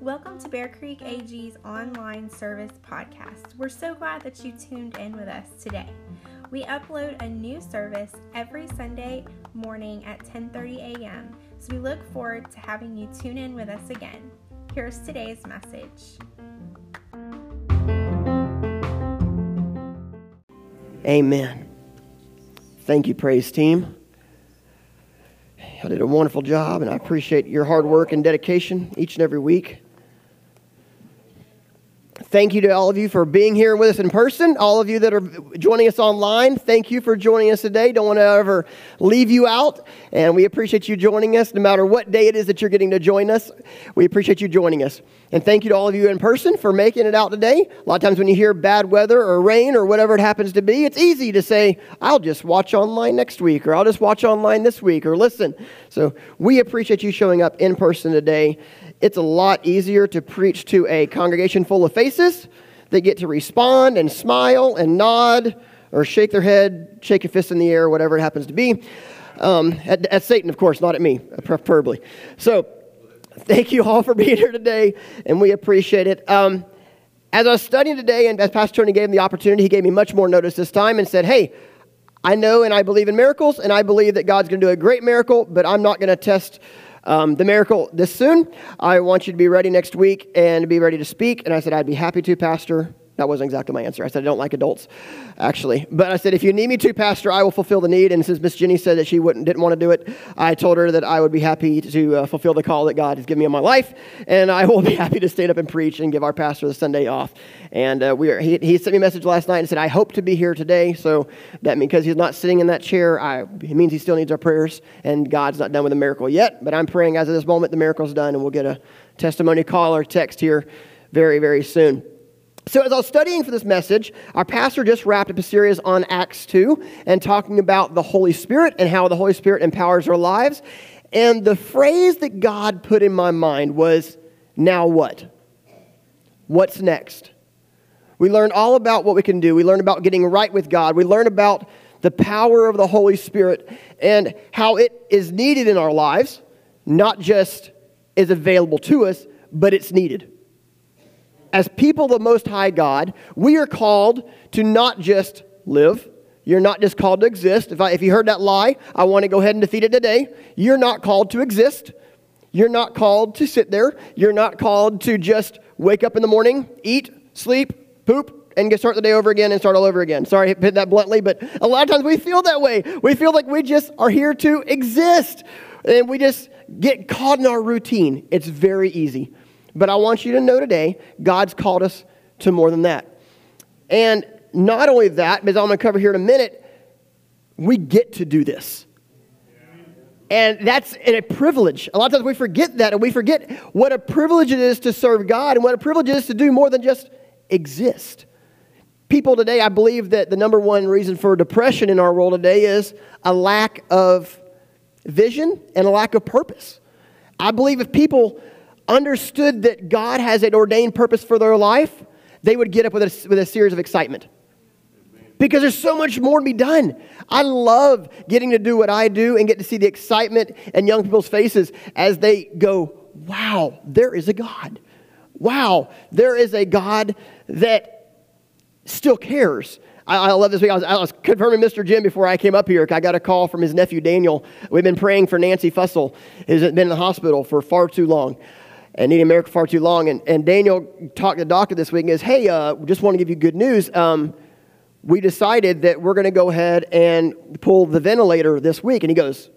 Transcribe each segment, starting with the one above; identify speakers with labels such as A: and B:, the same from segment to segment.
A: Welcome to Bear Creek AG's online service podcast. We're so glad that you tuned in with us today. We upload a new service every Sunday morning at 10:30 a.m. So we look forward to having you tune in with us again. Here's today's message.
B: Amen. Thank you, praise team. I did a wonderful job, and I appreciate your hard work and dedication each and every week. Thank you to all of you for being here with us in person. All of you that are joining us online, thank you for joining us today. Don't want to ever leave you out, and we appreciate you joining us no matter what day it is that you're getting to join us. We appreciate you joining us. And thank you to all of you in person for making it out today. A lot of times when you hear bad weather or rain or whatever it happens to be, it's easy to say, I'll just watch online next week, or I'll just watch online this week, or listen. So we appreciate you showing up in person today it's a lot easier to preach to a congregation full of faces that get to respond and smile and nod or shake their head, shake a fist in the air, whatever it happens to be. Um, at, at, Satan, of course, not at me, preferably. So, thank you all for being here today, and we appreciate it. Um, as I was studying today, and as Pastor Tony gave me the opportunity, he gave me much more notice this time and said, Hey, I know and I believe in miracles, and I believe that God's going to do a great miracle, but I'm not going to test um, the miracle this soon. I want you to be ready next week and be ready to speak. And I said, I'd be happy to, Pastor. That wasn't exactly my answer. I said, I don't like adults, actually. But I said, if you need me to, Pastor, I will fulfill the need. And since Miss Jenny said that she wouldn't, didn't want to do it, I told her that I would be happy to uh, fulfill the call that God has given me in my life. And I will be happy to stand up and preach and give our pastor the Sunday off. And uh, we are, he, he, sent me a message last night and said, I hope to be here today. So that means because he's not sitting in that chair, I, it means he still needs our prayers. And God's not done with the miracle yet. But I'm praying as of this moment, the miracle's done. And we'll get a testimony call or text here very, very soon. So, as I was studying for this message, our pastor just wrapped up a series on Acts 2 and talking about the Holy Spirit and how the Holy Spirit empowers our lives. And the phrase that God put in my mind was, Now what? What's next? We learn all about what we can do. We learn about getting right with God. We learn about the power of the Holy Spirit and how it is needed in our lives, not just is available to us, but it's needed as people of the Most High God, we are called to not just live. You're not just called to exist. If, I, if you heard that lie, I want to go ahead and defeat it today. You're not called to exist. You're not called to sit there. You're not called to just wake up in the morning, eat, sleep, poop, and get start the day over again and start all over again. Sorry, put that bluntly, but a lot of times we feel that way. We feel like we just are here to exist. And we just get caught in our routine. It's very easy. But I want you to know today, God's called us to more than that. And not only that, but as I'm going to cover here in a minute, we get to do this. And that's a privilege. A lot of times we forget that and we forget what a privilege it is to serve God and what a privilege it is to do more than just exist. People today, I believe that the number one reason for depression in our world today is a lack of vision and a lack of purpose. I believe if people understood that God has an ordained purpose for their life, they would get up with a, with a series of excitement. Because there's so much more to be done. I love getting to do what I do and get to see the excitement in young people's faces as they go, wow, there is a God. Wow, there is a God that still cares. I, I love this week. I was, I was, confirming Mr. Jim before I came up here. I got a call from his nephew Daniel. We've been praying for Nancy Fussell, who's been in the hospital for far too long and needing America far too long. And, and Daniel talked to the doctor this week and goes, Hey, uh, just want to give you good news. Um, we decided that we're going to go ahead and pull the ventilator this week. And he goes,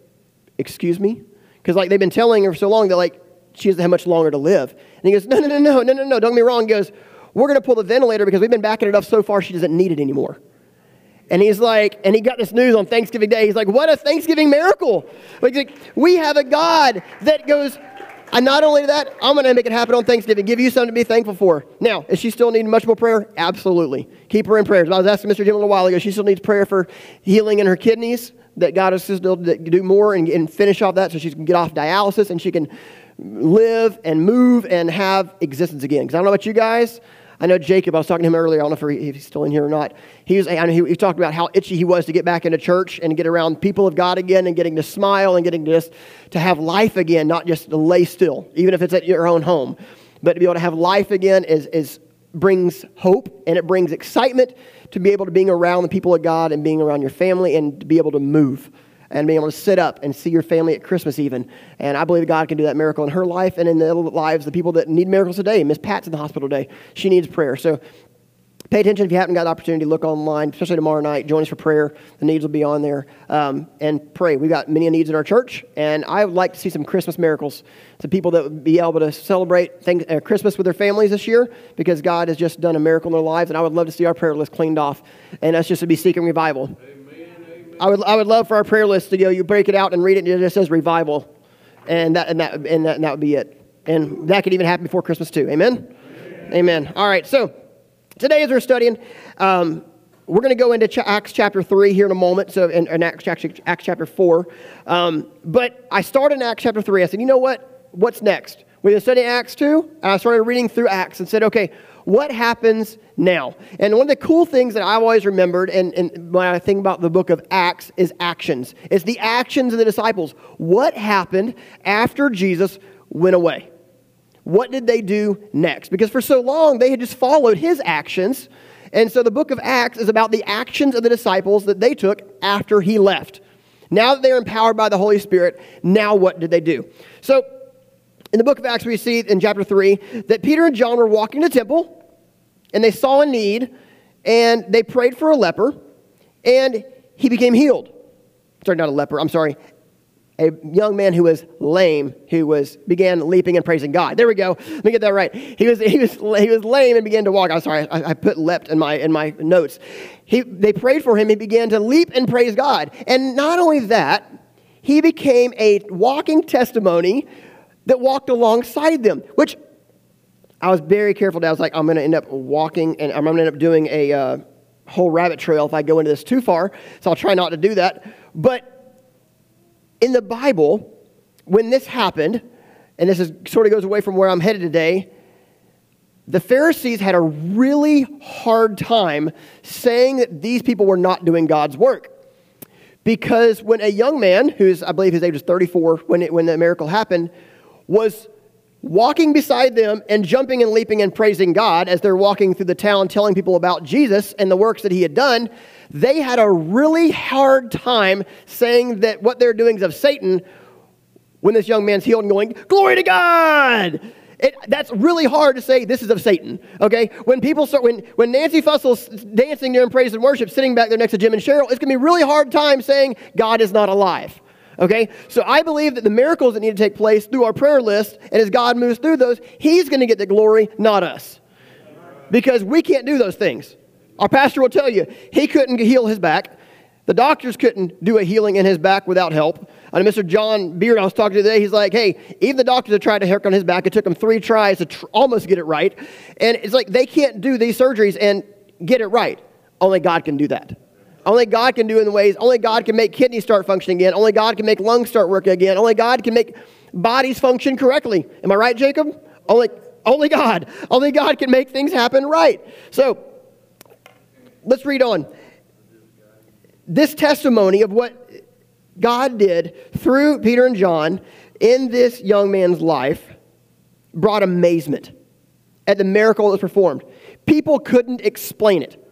B: Excuse me? Because like they've been telling her for so long that like she doesn't have much longer to live. And he goes, No, no, no, no, no, no, no, don't get me wrong. He goes, We're going to pull the ventilator because we've been backing it up so far she doesn't need it anymore. And he's like, and he got this news on Thanksgiving Day. He's like, what a Thanksgiving miracle. Like, we have a God that goes, and not only that, I'm going to make it happen on Thanksgiving, give you something to be thankful for. Now, is she still needing much more prayer? Absolutely. Keep her in prayers. I was asking Mr. Jim a little while ago, she still needs prayer for healing in her kidneys, that God is still to do more and, and finish off that so she can get off dialysis and she can live and move and have existence again. Because I don't know about you guys, I know Jacob, I was talking to him earlier. I don't know if he's still in here or not. He, was, I know he, he talked about how itchy he was to get back into church and get around people of God again and getting to smile and getting to just to have life again, not just to lay still, even if it's at your own home. But to be able to have life again is, is brings hope and it brings excitement to be able to being around the people of God and being around your family and to be able to move and being able to sit up and see your family at Christmas even. And I believe God can do that miracle in her life and in the lives of the people that need miracles today. Miss Pat's in the hospital today. She needs prayer. So pay attention if you haven't got the opportunity look online especially tomorrow night join us for prayer the needs will be on there um, and pray we've got many needs in our church and i would like to see some christmas miracles some people that would be able to celebrate things, uh, christmas with their families this year because god has just done a miracle in their lives and i would love to see our prayer list cleaned off and us just to be seeking revival I, would, I would love for our prayer list to go you break it out and read it and it just says revival and that, and that, and that, and that would be it and that could even happen before christmas too amen amen, amen. all right so Today, as we're studying, um, we're going to go into Ch- Acts chapter 3 here in a moment, so in, in Acts, Acts, chapter 4. Um, but I started in Acts chapter 3. I said, you know what? What's next? We're going to study Acts 2, and I started reading through Acts and said, okay, what happens now? And one of the cool things that I've always remembered, and, and when I think about the book of Acts, is actions. It's the actions of the disciples. What happened after Jesus went away? what did they do next? Because for so long, they had just followed his actions. And so the book of Acts is about the actions of the disciples that they took after he left. Now that they're empowered by the Holy Spirit, now what did they do? So in the book of Acts, we see in chapter 3 that Peter and John were walking to the temple and they saw a need and they prayed for a leper and he became healed. Sorry, not a leper, I'm sorry, a young man who was lame who was began leaping and praising God. There we go. Let me get that right. He was he was he was lame and began to walk. I'm sorry, I, I put leapt in my in my notes. He, they prayed for him. He began to leap and praise God. And not only that, he became a walking testimony that walked alongside them, which I was very careful. I was like, I'm going to end up walking and I'm going to end up doing a uh, whole rabbit trail if I go into this too far. So I'll try not to do that. But in the Bible, when this happened, and this is, sort of goes away from where I'm headed today, the Pharisees had a really hard time saying that these people were not doing God's work. Because when a young man, who's, I believe his age was 34 when, it, when the miracle happened, was walking beside them and jumping and leaping and praising God as they're walking through the town telling people about Jesus and the works that he had done, they had a really hard time saying that what they're doing is of Satan when this young man's healed and going, Glory to God! It, that's really hard to say this is of Satan, okay? When people start, when, when Nancy Fussel's dancing during praise and worship, sitting back there next to Jim and Cheryl, it's gonna be a really hard time saying God is not alive. Okay? So I believe that the miracles that need to take place through our prayer list, and as God moves through those, He's going to get the glory, not us. Because we can't do those things. Our pastor will tell you, he couldn't heal his back. The doctors couldn't do a healing in his back without help. And Mr. John Beard, I was talking to today, he's like, hey, even the doctors have tried to hack on his back. It took them three tries to tr- almost get it right. And it's like they can't do these surgeries and get it right. Only God can do that. Only God can do in the ways, only God can make kidneys start functioning again. Only God can make lungs start working again. Only God can make bodies function correctly. Am I right, Jacob? Only, only God. Only God can make things happen right. So, let's read on. This testimony of what God did through Peter and John in this young man's life brought amazement at the miracle that was performed. People couldn't explain it.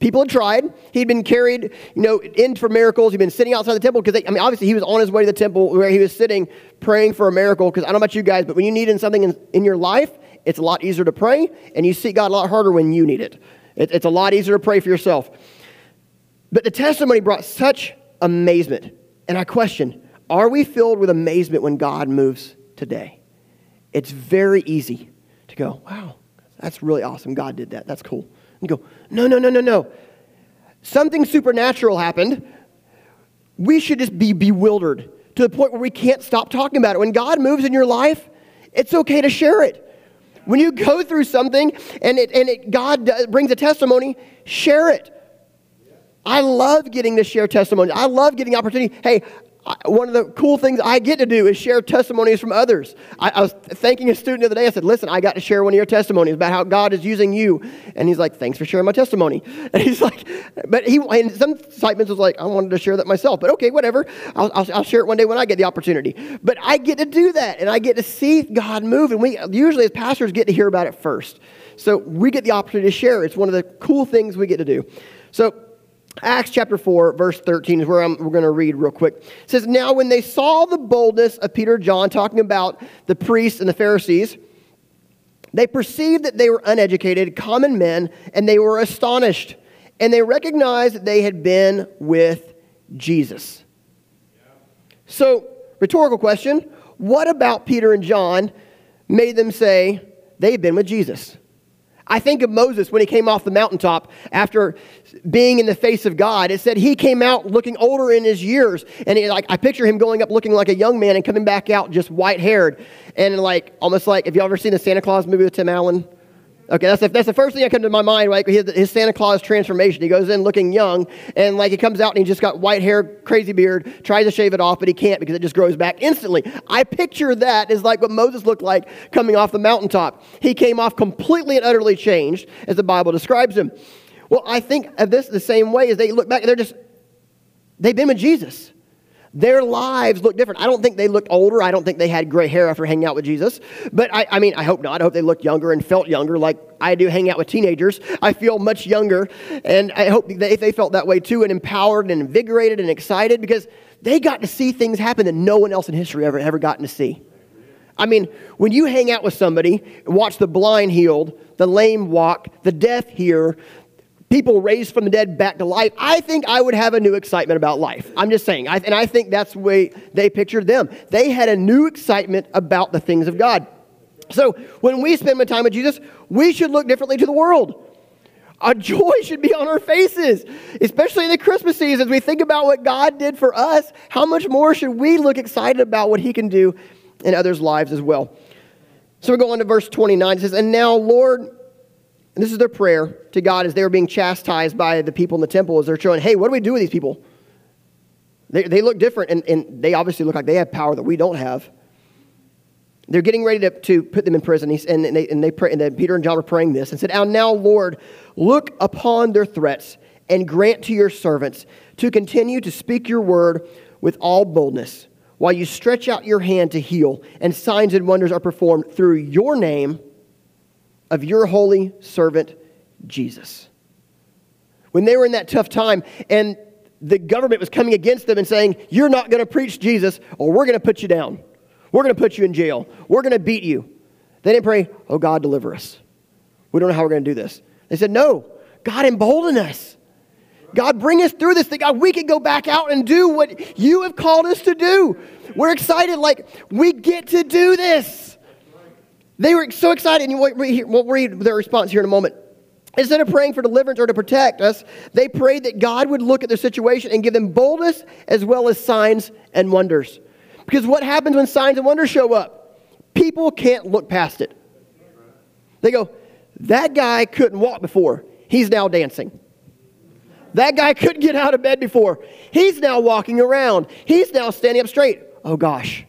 B: People had tried. He'd been carried, you know, in for miracles. He'd been sitting outside the temple because, I mean, obviously he was on his way to the temple where he was sitting praying for a miracle. Because I don't know about you guys, but when you need something in, in your life, it's a lot easier to pray, and you seek God a lot harder when you need it. it. It's a lot easier to pray for yourself. But the testimony brought such amazement. And I question are we filled with amazement when God moves today? It's very easy to go, wow, that's really awesome. God did that. That's cool. And go, no, no, no, no, no. Something supernatural happened. We should just be bewildered to the point where we can't stop talking about it. When God moves in your life, it's okay to share it. When you go through something and, it, and it, God brings a testimony, share it. I love getting to share testimony. I love getting opportunity. Hey, one of the cool things I get to do is share testimonies from others. I, I, was thanking a student the other day. I said, Listen, I got to share one of your testimonies about how God is using you. And he's like, Thanks for sharing my testimony. And he's like, But he, and some excitement was like, I wanted to share that myself. But okay, whatever. I'll, I'll, I'll, share it one day when I get the opportunity. But I get to do that and I get to see God move. And we usually, as pastors, get to hear about it first. So we get the opportunity to share. It's one of the cool things we get to do. So, Acts chapter 4, verse 13 is where I'm, we're going to read real quick. It says, Now when they saw the boldness of Peter and John talking about the priests and the Pharisees, they perceived that they were uneducated, common men, and they were astonished. And they recognized that they had been with Jesus. So, rhetorical question what about Peter and John made them say they've been with Jesus? I think of Moses when he came off the mountaintop after being in the face of God. It said he came out looking older in his years. And like, I picture him going up looking like a young man and coming back out just white haired. And like, almost like, have you ever seen the Santa Claus movie with Tim Allen? Okay, that's the, that's the first thing that comes to my mind, like His, his, Santa Claus transformation. He goes in looking young, and like he comes out and he just got white hair, crazy beard, tries to shave it off, but he can't because it just grows back instantly. I picture that as like what Moses looked like coming off the mountaintop. He came off completely and utterly changed, as the Bible describes him. Well, I think of this the same way as they look back, they're just, they've been with Jesus. Their lives look different. I don't think they looked older. I don't think they had gray hair after hanging out with Jesus. But I, I mean, I hope not. I hope they looked younger and felt younger like I do hang out with teenagers. I feel much younger. And I hope they, they felt that way too and empowered and invigorated and excited because they got to see things happen that no one else in history ever, ever gotten to see. I mean, when you hang out with somebody, watch the blind healed, the lame walk, the deaf hear, people raised from the dead back to life, I think I would have a new excitement about life. I'm just saying. I, and I think that's the way they pictured them. They had a new excitement about the things of God. So when we spend time with Jesus, we should look differently to the world. Our joy should be on our faces, especially in the Christmas season. As we think about what God did for us, how much more should we look excited about what He can do in others' lives as well? So we go on to verse 29. It says, And now, Lord, and this is their prayer to God as they were being chastised by the people in the temple, as they're showing, hey, what do we do with these people? They, they look different, and, and they obviously look like they have power that we don't have. They're getting ready to, to put them in prison, and, and, they, and, they pray, and then Peter and John were praying this and said, And now, Lord, look upon their threats and grant to your servants to continue to speak your word with all boldness, while you stretch out your hand to heal, and signs and wonders are performed through your name of your holy servant, Jesus. When they were in that tough time and the government was coming against them and saying, You're not going to preach Jesus, or we're going to put you down. We're going to put you in jail. We're going to beat you. They didn't pray, Oh, God, deliver us. We don't know how we're going to do this. They said, No, God, embolden us. God, bring us through this thing. God, we can go back out and do what you have called us to do. We're excited, like, we get to do this. They were so excited, and we'll read their response here in a moment. Instead of praying for deliverance or to protect us, they prayed that God would look at their situation and give them boldness as well as signs and wonders. Because what happens when signs and wonders show up? People can't look past it. They go, That guy couldn't walk before, he's now dancing. That guy couldn't get out of bed before, he's now walking around, he's now standing up straight. Oh gosh,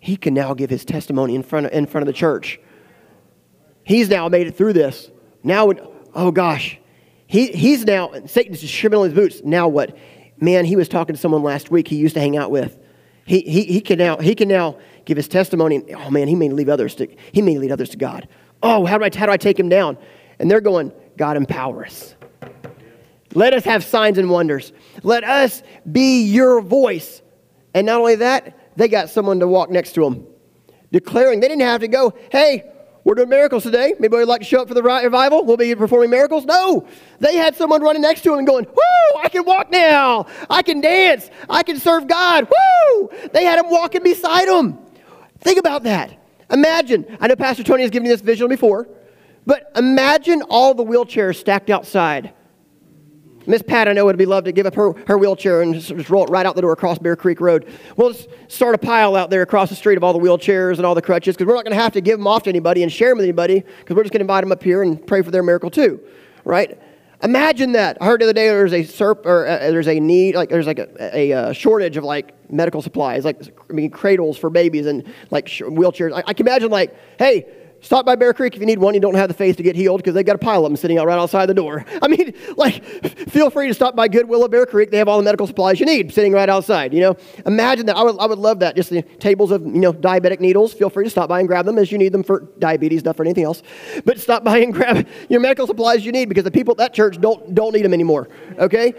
B: he can now give his testimony in front of, in front of the church. He's now made it through this. Now, oh gosh, he, he's now, Satan's just on his boots. Now what? Man, he was talking to someone last week he used to hang out with. He, he, he, can now, he can now give his testimony. oh man, he may lead others to, he may lead others to God. Oh, how do I, how do I take him down? And they're going, God empower us. Let us have signs and wonders. Let us be your voice. And not only that, they got someone to walk next to them, declaring they didn't have to go, hey, we're doing miracles today. Maybe we'd like to show up for the revival? We'll be performing miracles. No, they had someone running next to them and going, Woo, I can walk now. I can dance. I can serve God. Woo! They had him walking beside them. Think about that. Imagine, I know Pastor Tony has given you this visual before, but imagine all the wheelchairs stacked outside Miss Pat, I know would be love to give up her, her wheelchair and just, just roll it right out the door across Bear Creek Road. We'll just start a pile out there across the street of all the wheelchairs and all the crutches because we're not going to have to give them off to anybody and share them with anybody because we're just going to invite them up here and pray for their miracle too, right? Imagine that. I heard the other day there's a serp or uh, there's a need like there's like a, a, uh, shortage of like medical supplies, like I mean cradles for babies and like wheelchairs. I, I can imagine like, hey, Stop by Bear Creek if you need one. You don't have the faith to get healed because they've got a pile of them sitting out right outside the door. I mean, like, feel free to stop by Goodwill at Bear Creek. They have all the medical supplies you need sitting right outside. You know, imagine that. I would, I would love that. Just the tables of you know diabetic needles. Feel free to stop by and grab them as you need them for diabetes, not for anything else. But stop by and grab your medical supplies you need because the people at that church don't don't need them anymore. Okay.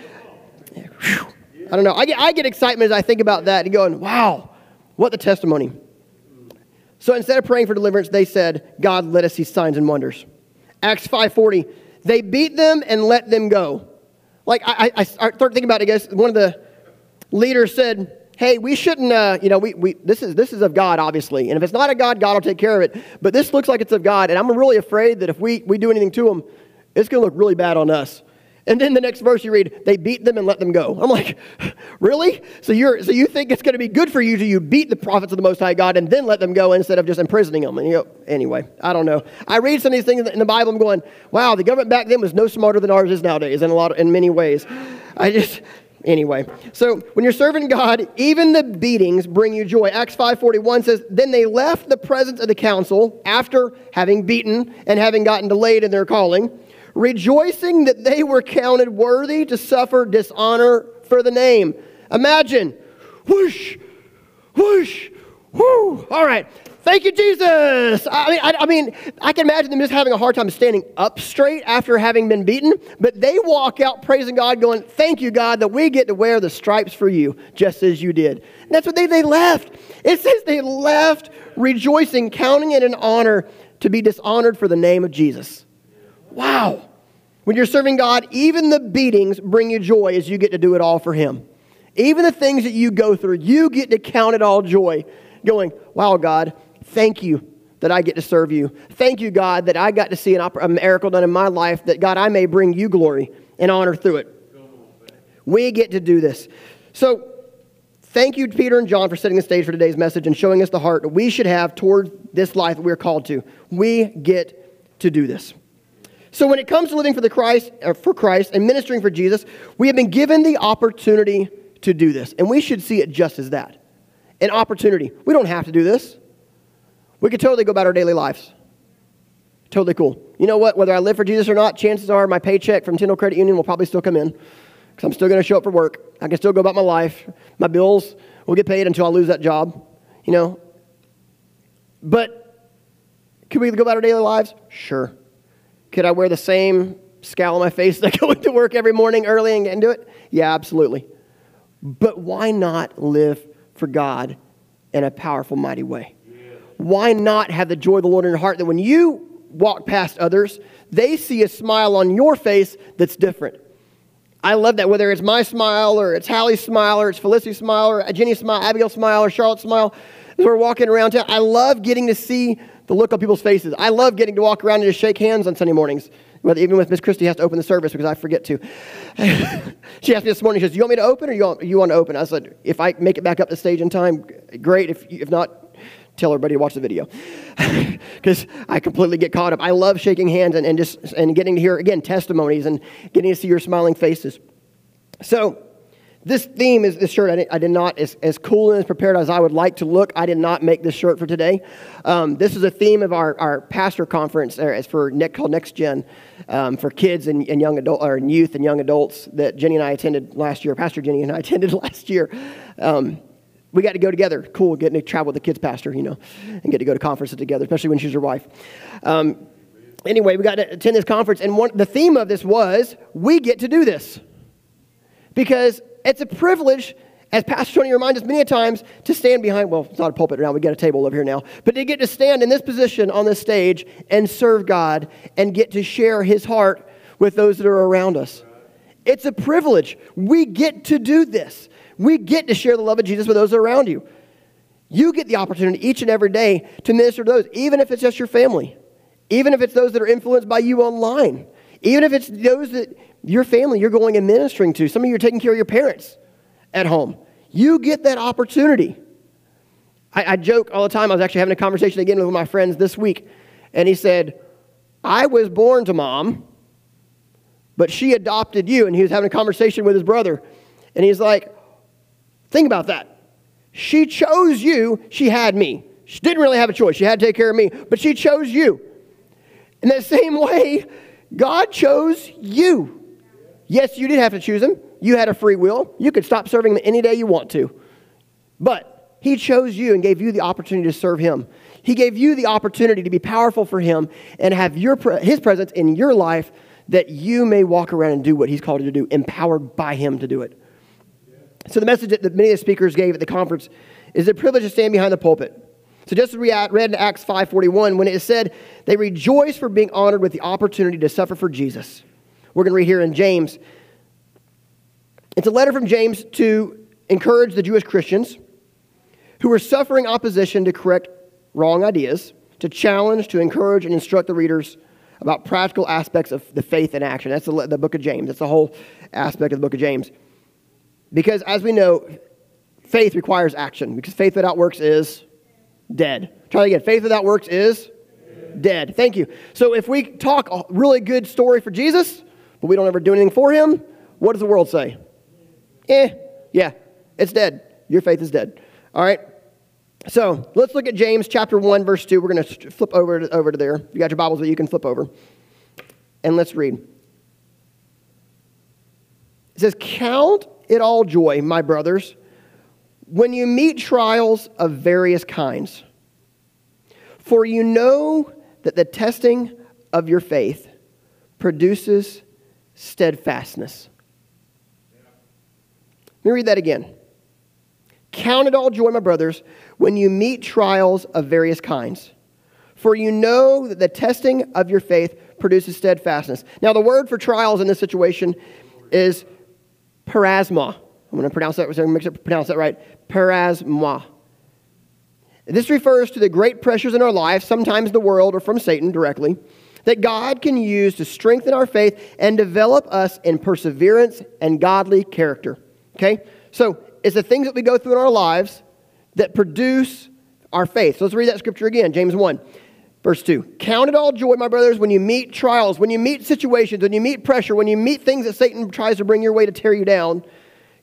B: Whew. I don't know. I get, I get excitement as I think about that and going, wow, what the testimony. So instead of praying for deliverance, they said, God, let us see signs and wonders. Acts 5.40, they beat them and let them go. Like, I, I, I start thinking about it, I guess one of the leaders said, hey, we shouldn't, uh, you know, we, we, this, is, this is of God, obviously. And if it's not of God, God will take care of it. But this looks like it's of God. And I'm really afraid that if we, we do anything to them, it's going to look really bad on us. And then the next verse you read, they beat them and let them go. I'm like, really? So you're so you think it's going to be good for you to you beat the prophets of the Most High God and then let them go instead of just imprisoning them? And you go, anyway, I don't know. I read some of these things in the Bible. I'm going, wow, the government back then was no smarter than ours is nowadays in a lot of, in many ways. I just anyway. So when you're serving God, even the beatings bring you joy. Acts 5:41 says, "Then they left the presence of the council after having beaten and having gotten delayed in their calling." Rejoicing that they were counted worthy to suffer dishonor for the name. Imagine, whoosh, whoosh, whoo. All right. Thank you, Jesus. I mean, I, I, mean, I can imagine them just having a hard time standing up straight after having been beaten, but they walk out praising God, going, Thank you, God, that we get to wear the stripes for you, just as you did. And that's what they, they left. It says they left rejoicing, counting it an honor to be dishonored for the name of Jesus. Wow. When you're serving God, even the beatings bring you joy as you get to do it all for Him. Even the things that you go through, you get to count it all joy, going, Wow, God, thank you that I get to serve you. Thank you, God, that I got to see an a um, miracle done in my life, that God, I may bring you glory and honor through it. We get to do this. So, thank you, Peter and John, for setting the stage for today's message and showing us the heart that we should have toward this life that we're called to. We get to do this. So when it comes to living for the Christ uh, for Christ and ministering for Jesus, we have been given the opportunity to do this, and we should see it just as that. An opportunity. We don't have to do this. We could totally go about our daily lives. Totally cool. You know what? Whether I live for Jesus or not, chances are my paycheck from Tyndall Credit Union will probably still come in because I'm still going to show up for work. I can still go about my life. My bills will get paid until I lose that job, you know. But can we go about our daily lives? Sure. Could I wear the same scowl on my face that I go into work every morning early and, get into it? Yeah, absolutely. But why not live for God in a powerful, mighty way? Why not have the joy of the Lord in your heart that when you walk past others, they see a smile on your face that's different? I love that, whether it's my smile or it's Hallie's smile or it's Felicity's smile or Jenny's smile, Abigail's smile or Charlotte's smile. As we're walking around town, I love getting to see the look on people's faces. I love getting to walk around and just shake hands on Sunday mornings. Even with Miss Christie has to open the service because I forget to. she asked me this morning, she says, You want me to open or you want, you want to open? I said, If I make it back up the stage in time, great. If, if not, tell everybody to watch the video. Because I completely get caught up. I love shaking hands and, and just and getting to hear, again, testimonies and getting to see your smiling faces. So, this theme is this shirt. I did, I did not, as, as cool and as prepared as I would like to look, I did not make this shirt for today. Um, this is a theme of our, our pastor conference as for Nick called Next Gen um, for kids and, and young adult or youth and young adults that Jenny and I attended last year. Pastor Jenny and I attended last year. Um, we got to go together. Cool, getting to travel with the kids pastor, you know, and get to go to conferences together, especially when she's your wife. Um, anyway, we got to attend this conference, and one, the theme of this was we get to do this because it's a privilege, as Pastor Tony reminds us many times, to stand behind, well, it's not a pulpit now, we got a table over here now, but to get to stand in this position on this stage and serve God and get to share his heart with those that are around us. It's a privilege. We get to do this. We get to share the love of Jesus with those around you. You get the opportunity each and every day to minister to those, even if it's just your family, even if it's those that are influenced by you online, even if it's those that your family you're going and ministering to. Some of you are taking care of your parents at home. You get that opportunity. I, I joke all the time. I was actually having a conversation again with my friends this week, and he said, I was born to mom, but she adopted you. And he was having a conversation with his brother. And he's like, Think about that. She chose you, she had me. She didn't really have a choice. She had to take care of me, but she chose you. In that same way, God chose you. Yes, you did have to choose him. You had a free will. You could stop serving him any day you want to. But he chose you and gave you the opportunity to serve him. He gave you the opportunity to be powerful for him and have your, his presence in your life that you may walk around and do what he's called you to do, empowered by him to do it. So, the message that many of the speakers gave at the conference is the privilege to stand behind the pulpit. So, just as we read in Acts 5.41, when it is said, they rejoice for being honored with the opportunity to suffer for Jesus. We're going to read here in James. It's a letter from James to encourage the Jewish Christians who were suffering opposition to correct wrong ideas, to challenge, to encourage, and instruct the readers about practical aspects of the faith in action. That's the, the book of James. That's the whole aspect of the book of James. Because as we know, faith requires action, because faith without works is dead. Try again. Faith without works is dead. Thank you. So if we talk a really good story for Jesus, but we don't ever do anything for him, what does the world say? Eh, yeah, it's dead. Your faith is dead. All right. So let's look at James chapter 1, verse 2. We're going to flip over to, over to there. You got your Bibles, but you can flip over. And let's read. It says, Count it all joy, my brothers, when you meet trials of various kinds. For you know that the testing of your faith produces steadfastness. Let me read that again. Count it all joy, my brothers, when you meet trials of various kinds. For you know that the testing of your faith produces steadfastness. Now, the word for trials in this situation is parasma. I'm going to pronounce that, so make sure pronounce that right. Parasma. This refers to the great pressures in our life, sometimes the world or from Satan directly, that God can use to strengthen our faith and develop us in perseverance and godly character. Okay? So, it's the things that we go through in our lives that produce our faith. So let's read that scripture again, James 1. Verse 2 Count it all joy, my brothers, when you meet trials, when you meet situations, when you meet pressure, when you meet things that Satan tries to bring your way to tear you down.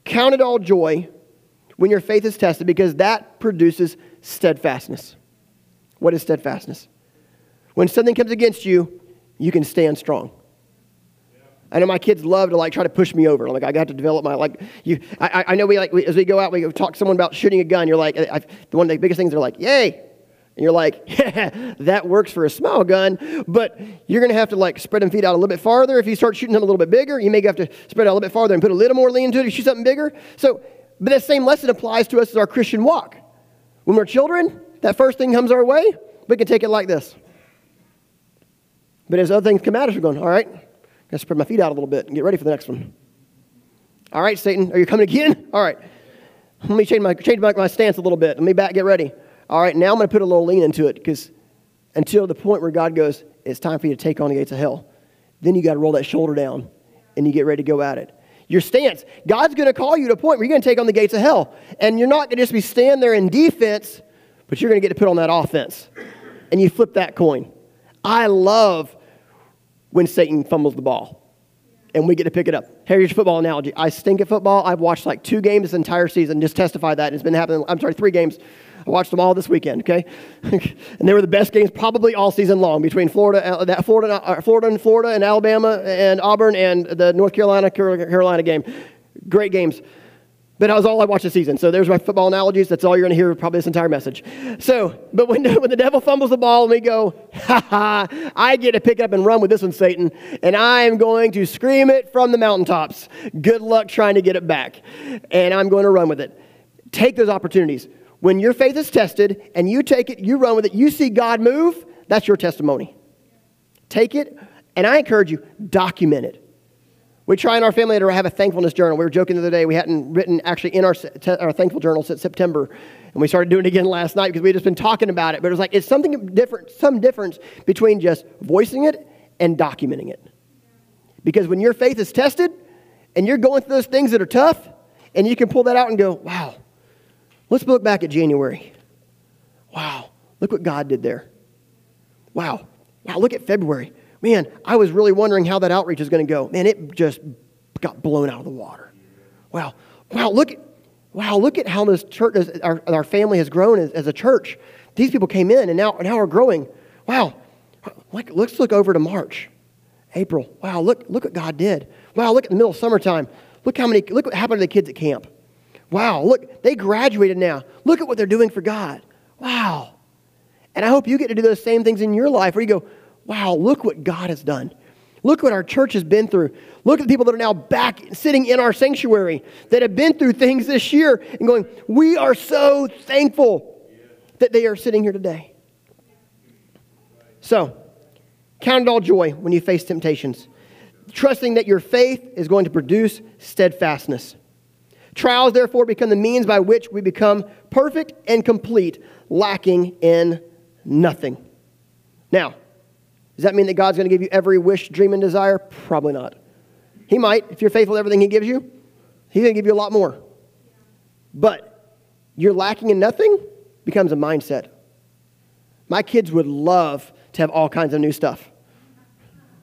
B: Count it all joy when your faith is tested because that produces steadfastness. What is steadfastness? When something comes against you, you can stand strong. I know my kids love to like try to push me over. Like I got to develop my like you. I, I know we like we, as we go out, we talk to someone about shooting a gun. You're like I, one of the biggest things. They're like, "Yay!" And you're like, yeah, that works for a small gun, but you're going to have to like spread them feet out a little bit farther. If you start shooting them a little bit bigger, you may have to spread out a little bit farther and put a little more lean into it to shoot something bigger. So, but that same lesson applies to us as our Christian walk. When we're children, that first thing comes our way, we can take it like this. But as other things come at us, we're going, all right, I gotta spread my feet out a little bit and get ready for the next one. All right, Satan, are you coming again? All right. Let me change my, change my, my stance a little bit. Let me back, get ready. All right, now I'm going to put a little lean into it because until the point where God goes, it's time for you to take on the gates of hell. Then you got to roll that shoulder down and you get ready to go at it. Your stance, God's going to call you to a point where you're going to take on the gates of hell. And you're not going to just be standing there in defense, but you're going to get to put on that offense. And you flip that coin. I love when Satan fumbles the ball and we get to pick it up. Here's your football analogy. I stink at football. I've watched like two games this entire season, just testify that. It's been happening, I'm sorry, three games I watched them all this weekend, okay? and they were the best games probably all season long between Florida, uh, Florida, uh, Florida and Florida and Alabama and Auburn and the North Carolina Carolina game. Great games. But that was all I watched this season. So there's my football analogies. That's all you're going to hear probably this entire message. So, but when, when the devil fumbles the ball and we go, ha ha, I get to pick up and run with this one, Satan, and I'm going to scream it from the mountaintops. Good luck trying to get it back. And I'm going to run with it. Take those opportunities. When your faith is tested and you take it, you run with it, you see God move, that's your testimony. Take it, and I encourage you, document it. We try in our family to have a thankfulness journal. We were joking the other day, we hadn't written actually in our, our thankful journal since September. And we started doing it again last night because we just been talking about it. But it was like, it's something different, some difference between just voicing it and documenting it. Because when your faith is tested and you're going through those things that are tough, and you can pull that out and go, wow, Let's look back at January. Wow, look what God did there. Wow, wow, look at February. Man, I was really wondering how that outreach is going to go. Man, it just got blown out of the water. Wow. Wow, look at, wow, look at how this church, our, our family has grown as, as a church. These people came in and now, now we're growing. Wow. Like, let's look over to March, April. Wow, look, look what God did. Wow, look at the middle of summertime. Look how many, look what happened to the kids at camp. Wow, look, they graduated now. Look at what they're doing for God. Wow. And I hope you get to do those same things in your life where you go, wow, look what God has done. Look what our church has been through. Look at the people that are now back sitting in our sanctuary that have been through things this year and going, we are so thankful that they are sitting here today. So, count it all joy when you face temptations, trusting that your faith is going to produce steadfastness. Trials, therefore, become the means by which we become perfect and complete, lacking in nothing. Now, does that mean that God's going to give you every wish, dream, and desire? Probably not. He might. If you're faithful to everything He gives you, He's going to give you a lot more. But you're lacking in nothing becomes a mindset. My kids would love to have all kinds of new stuff.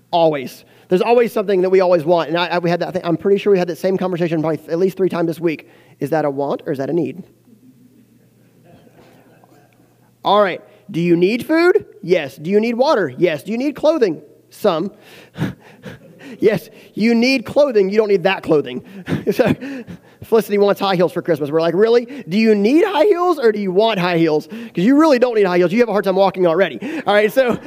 B: Always. There's always something that we always want. And I, I, we had that, I'm pretty sure we had that same conversation probably at least three times this week. Is that a want or is that a need? All right. Do you need food? Yes. Do you need water? Yes. Do you need clothing? Some. yes, you need clothing. You don't need that clothing. so, Felicity wants high heels for Christmas. We're like, really? Do you need high heels or do you want high heels? Because you really don't need high heels. You have a hard time walking already. All right, so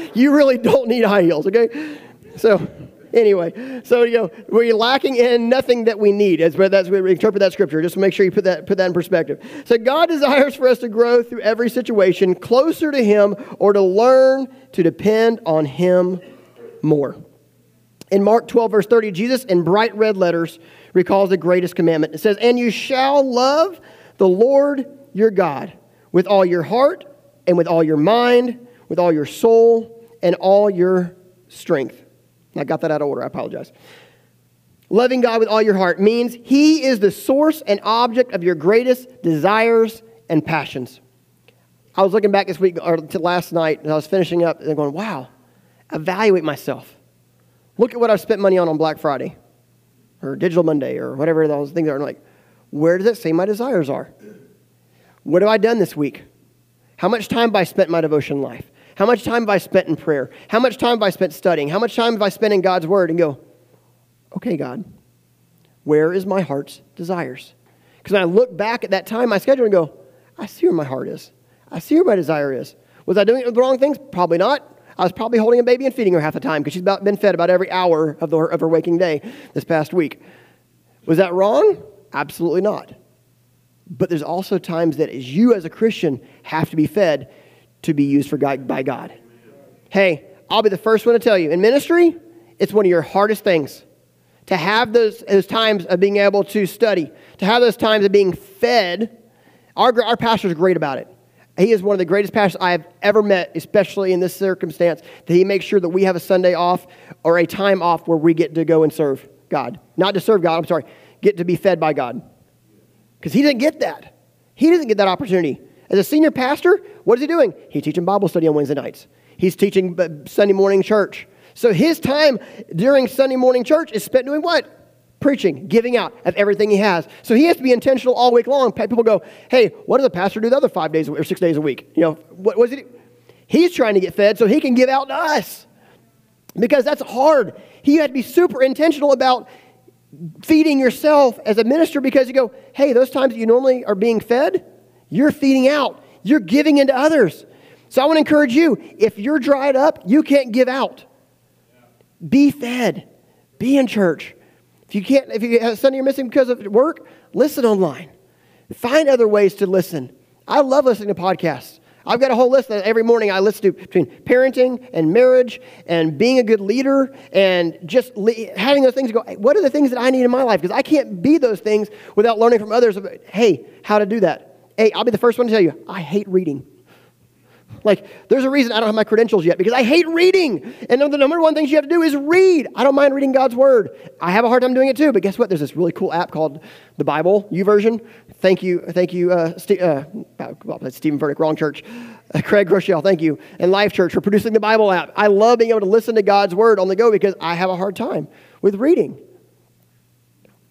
B: you really don't need high heels, okay? So, anyway, so you know, we're lacking in nothing that we need. As that's we interpret that scripture. Just make sure you put that put that in perspective. So God desires for us to grow through every situation closer to Him, or to learn to depend on Him more. In Mark 12, verse 30, Jesus, in bright red letters, recalls the greatest commandment. It says, And you shall love the Lord your God with all your heart, and with all your mind, with all your soul, and all your strength. I got that out of order. I apologize. Loving God with all your heart means He is the source and object of your greatest desires and passions. I was looking back this week or last night, and I was finishing up and going, wow, evaluate myself. Look at what I've spent money on on Black Friday or Digital Monday or whatever those things are. And like, where does it say my desires are? What have I done this week? How much time have I spent in my devotion life? How much time have I spent in prayer? How much time have I spent studying? How much time have I spent in God's Word? And go, okay, God, where is my heart's desires? Because when I look back at that time, my schedule, and go, I see where my heart is. I see where my desire is. Was I doing the wrong things? Probably not. I was probably holding a baby and feeding her half the time because she's about, been fed about every hour of, the, of her waking day this past week. Was that wrong? Absolutely not. But there's also times that as you as a Christian have to be fed to be used for God, by God. Hey, I'll be the first one to tell you in ministry, it's one of your hardest things to have those, those times of being able to study, to have those times of being fed. Our, our pastor is great about it. He is one of the greatest pastors I have ever met, especially in this circumstance, that he makes sure that we have a Sunday off or a time off where we get to go and serve God. Not to serve God, I'm sorry, get to be fed by God. Because he didn't get that. He didn't get that opportunity. As a senior pastor, what is he doing? He's teaching Bible study on Wednesday nights. He's teaching uh, Sunday morning church. So his time during Sunday morning church is spent doing what? Preaching, giving out of everything he has. So he has to be intentional all week long. People go, hey, what does a pastor do the other five days or six days a week? You know, what was it? He's trying to get fed so he can give out to us. Because that's hard. He had to be super intentional about feeding yourself as a minister because you go, hey, those times that you normally are being fed, you're feeding out, you're giving into others. So I want to encourage you if you're dried up, you can't give out. Be fed, be in church. If you can't, if you have Sunday you're missing because of work, listen online. Find other ways to listen. I love listening to podcasts. I've got a whole list that every morning I listen to between parenting and marriage and being a good leader and just le- having those things go, hey, what are the things that I need in my life? Because I can't be those things without learning from others about, hey, how to do that. Hey, I'll be the first one to tell you, I hate reading. Like, there's a reason I don't have my credentials yet because I hate reading. And the number one things you have to do is read. I don't mind reading God's word. I have a hard time doing it too, but guess what? There's this really cool app called the Bible U YouVersion. Thank you, thank you, uh, St- uh, well, that's Stephen Furtick, wrong church. Uh, Craig Groeschel, thank you, and Life Church for producing the Bible app. I love being able to listen to God's word on the go because I have a hard time with reading.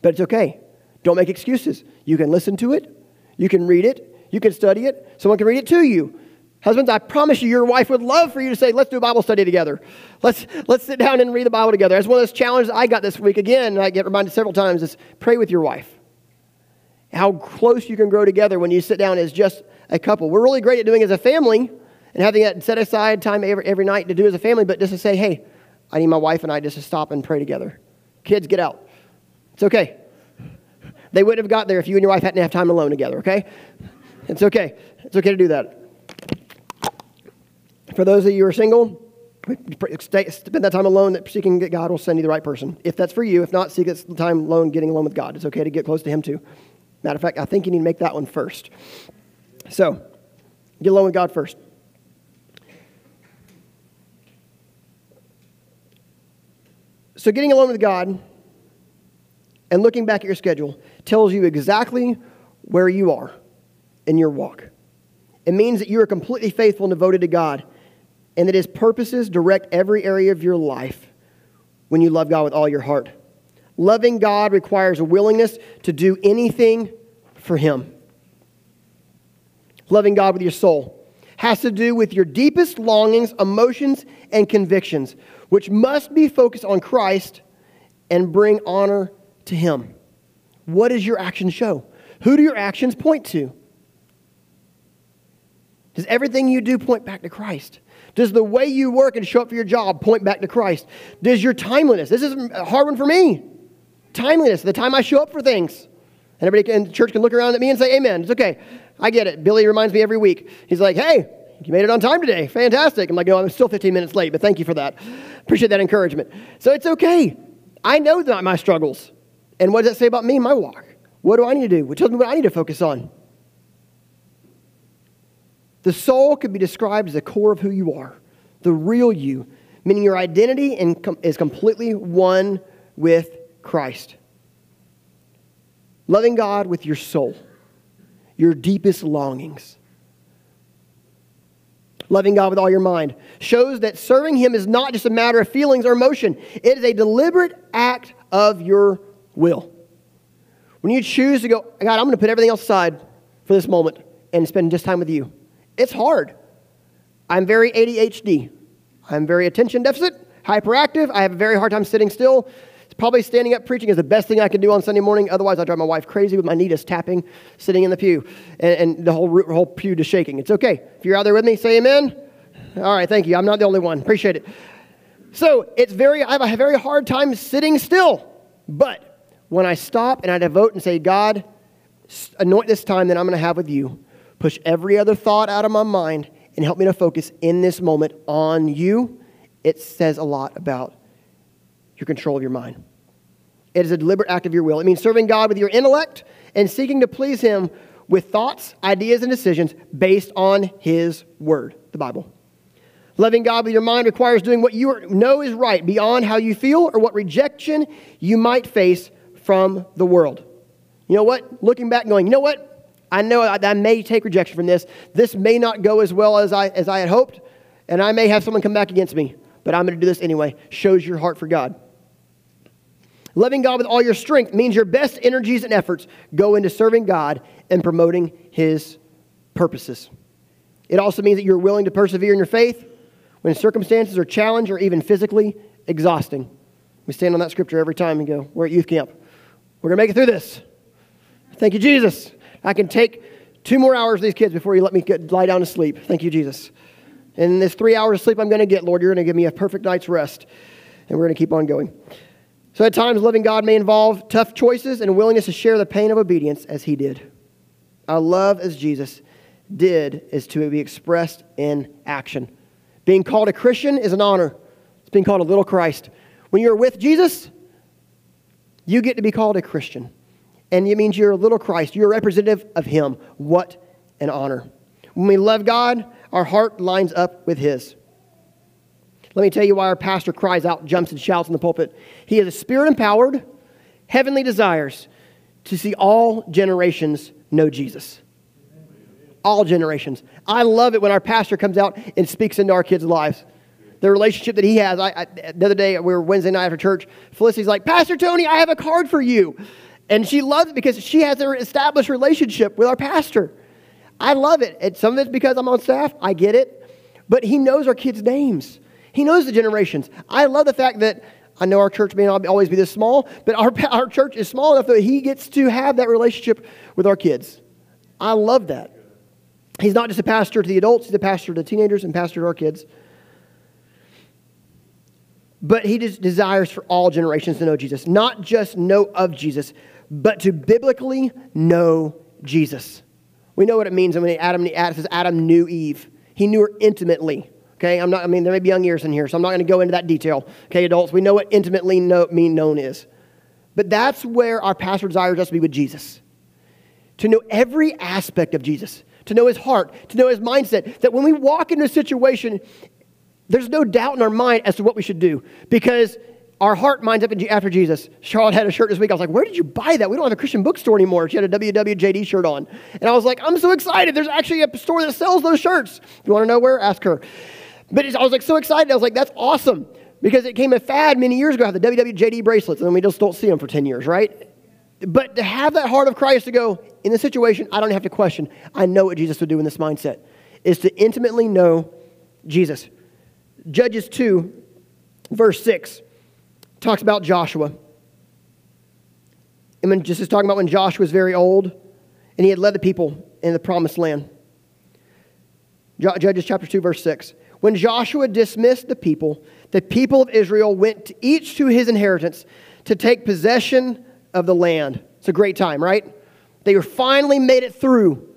B: But it's okay. Don't make excuses. You can listen to it, you can read it, you can study it, someone can read it to you. Husbands, I promise you, your wife would love for you to say, let's do a Bible study together. Let's, let's sit down and read the Bible together. That's one of those challenges I got this week. Again, I get reminded several times, is pray with your wife. How close you can grow together when you sit down as just a couple. We're really great at doing as a family and having that set aside time every, every night to do as a family, but just to say, hey, I need my wife and I just to stop and pray together. Kids, get out. It's okay. They wouldn't have got there if you and your wife hadn't have time alone together, okay? It's okay. It's okay to do that. For those of you who are single, spend that time alone that seeking God will send you the right person. If that's for you, if not, seek that time alone getting alone with God. It's okay to get close to Him too. Matter of fact, I think you need to make that one first. So, get alone with God first. So, getting alone with God and looking back at your schedule tells you exactly where you are in your walk. It means that you are completely faithful and devoted to God, and that His purposes direct every area of your life when you love God with all your heart. Loving God requires a willingness to do anything for Him. Loving God with your soul has to do with your deepest longings, emotions, and convictions, which must be focused on Christ and bring honor to Him. What does your actions show? Who do your actions point to? Does everything you do point back to Christ? Does the way you work and show up for your job point back to Christ? Does your timeliness, this is a hard one for me, Timeliness, the time I show up for things. And everybody in church can look around at me and say, Amen. It's okay. I get it. Billy reminds me every week. He's like, Hey, you made it on time today. Fantastic. I'm like, No, I'm still 15 minutes late, but thank you for that. Appreciate that encouragement. So it's okay. I know not my struggles. And what does that say about me, my walk? What do I need to do? It tells me what I need to focus on. The soul could be described as the core of who you are, the real you, meaning your identity is completely one with Christ. Loving God with your soul, your deepest longings. Loving God with all your mind shows that serving Him is not just a matter of feelings or emotion, it is a deliberate act of your will. When you choose to go, God, I'm going to put everything else aside for this moment and spend just time with you, it's hard. I'm very ADHD. I'm very attention deficit, hyperactive. I have a very hard time sitting still. It's probably standing up preaching is the best thing I can do on Sunday morning. Otherwise, I drive my wife crazy with my knee just tapping, sitting in the pew, and, and the whole, whole pew just shaking. It's okay. If you're out there with me, say amen. All right, thank you. I'm not the only one. Appreciate it. So it's very, I have a very hard time sitting still. But when I stop and I devote and say, God, anoint this time that I'm going to have with you, push every other thought out of my mind, and help me to focus in this moment on you, it says a lot about your control of your mind. It is a deliberate act of your will. It means serving God with your intellect and seeking to please Him with thoughts, ideas, and decisions based on His Word, the Bible. Loving God with your mind requires doing what you know is right beyond how you feel or what rejection you might face from the world. You know what? Looking back, and going, you know what? I know I, I may take rejection from this. This may not go as well as I, as I had hoped, and I may have someone come back against me, but I'm going to do this anyway. Shows your heart for God. Loving God with all your strength means your best energies and efforts go into serving God and promoting His purposes. It also means that you're willing to persevere in your faith when circumstances are challenged or even physically exhausting. We stand on that scripture every time and go, We're at youth camp. We're going to make it through this. Thank you, Jesus. I can take two more hours of these kids before you let me get, lie down to sleep. Thank you, Jesus. And this three hours of sleep I'm going to get, Lord, you're going to give me a perfect night's rest. And we're going to keep on going. So at times, loving God may involve tough choices and willingness to share the pain of obedience as he did. Our love as Jesus did is to be expressed in action. Being called a Christian is an honor. It's being called a little Christ. When you're with Jesus, you get to be called a Christian. And it means you're a little Christ. You're a representative of Him. What an honor. When we love God, our heart lines up with His. Let me tell you why our pastor cries out, jumps, and shouts in the pulpit. He has a spirit empowered, heavenly desires to see all generations know Jesus. All generations. I love it when our pastor comes out and speaks into our kids' lives. The relationship that he has. I, I, the other day, we were Wednesday night after church. Felicity's like, Pastor Tony, I have a card for you. And she loves it because she has an established relationship with our pastor. I love it. And some of it's because I'm on staff. I get it. But he knows our kids' names. He knows the generations. I love the fact that I know our church may not always be this small, but our, our church is small enough that he gets to have that relationship with our kids. I love that. He's not just a pastor to the adults, he's a pastor to teenagers and pastor to our kids. But he just desires for all generations to know Jesus, not just know of Jesus, but to biblically know Jesus. We know what it means when Adam, Adam says Adam knew Eve. He knew her intimately. Okay, I'm not, I mean, there may be young ears in here, so I'm not going to go into that detail. Okay, adults, we know what intimately know, mean known is. But that's where our pastor desires us to be with Jesus. To know every aspect of Jesus, to know his heart, to know his mindset, that when we walk into a situation, there's no doubt in our mind as to what we should do because our heart minds up after Jesus. Charlotte had a shirt this week. I was like, Where did you buy that? We don't have a Christian bookstore anymore. She had a WWJD shirt on. And I was like, I'm so excited. There's actually a store that sells those shirts. You want to know where? Ask her. But I was like so excited. I was like, that's awesome. Because it came a fad many years ago, have the WWJD bracelets, and then we just don't see them for 10 years, right? But to have that heart of Christ to go, in the situation, I don't have to question. I know what Jesus would do in this mindset, is to intimately know Jesus. Judges 2, verse 6, talks about Joshua. And when just is talking about when Joshua was very old and he had led the people in the promised land. Judges chapter 2, verse 6. When Joshua dismissed the people, the people of Israel went to each to his inheritance to take possession of the land. It's a great time, right? They finally made it through.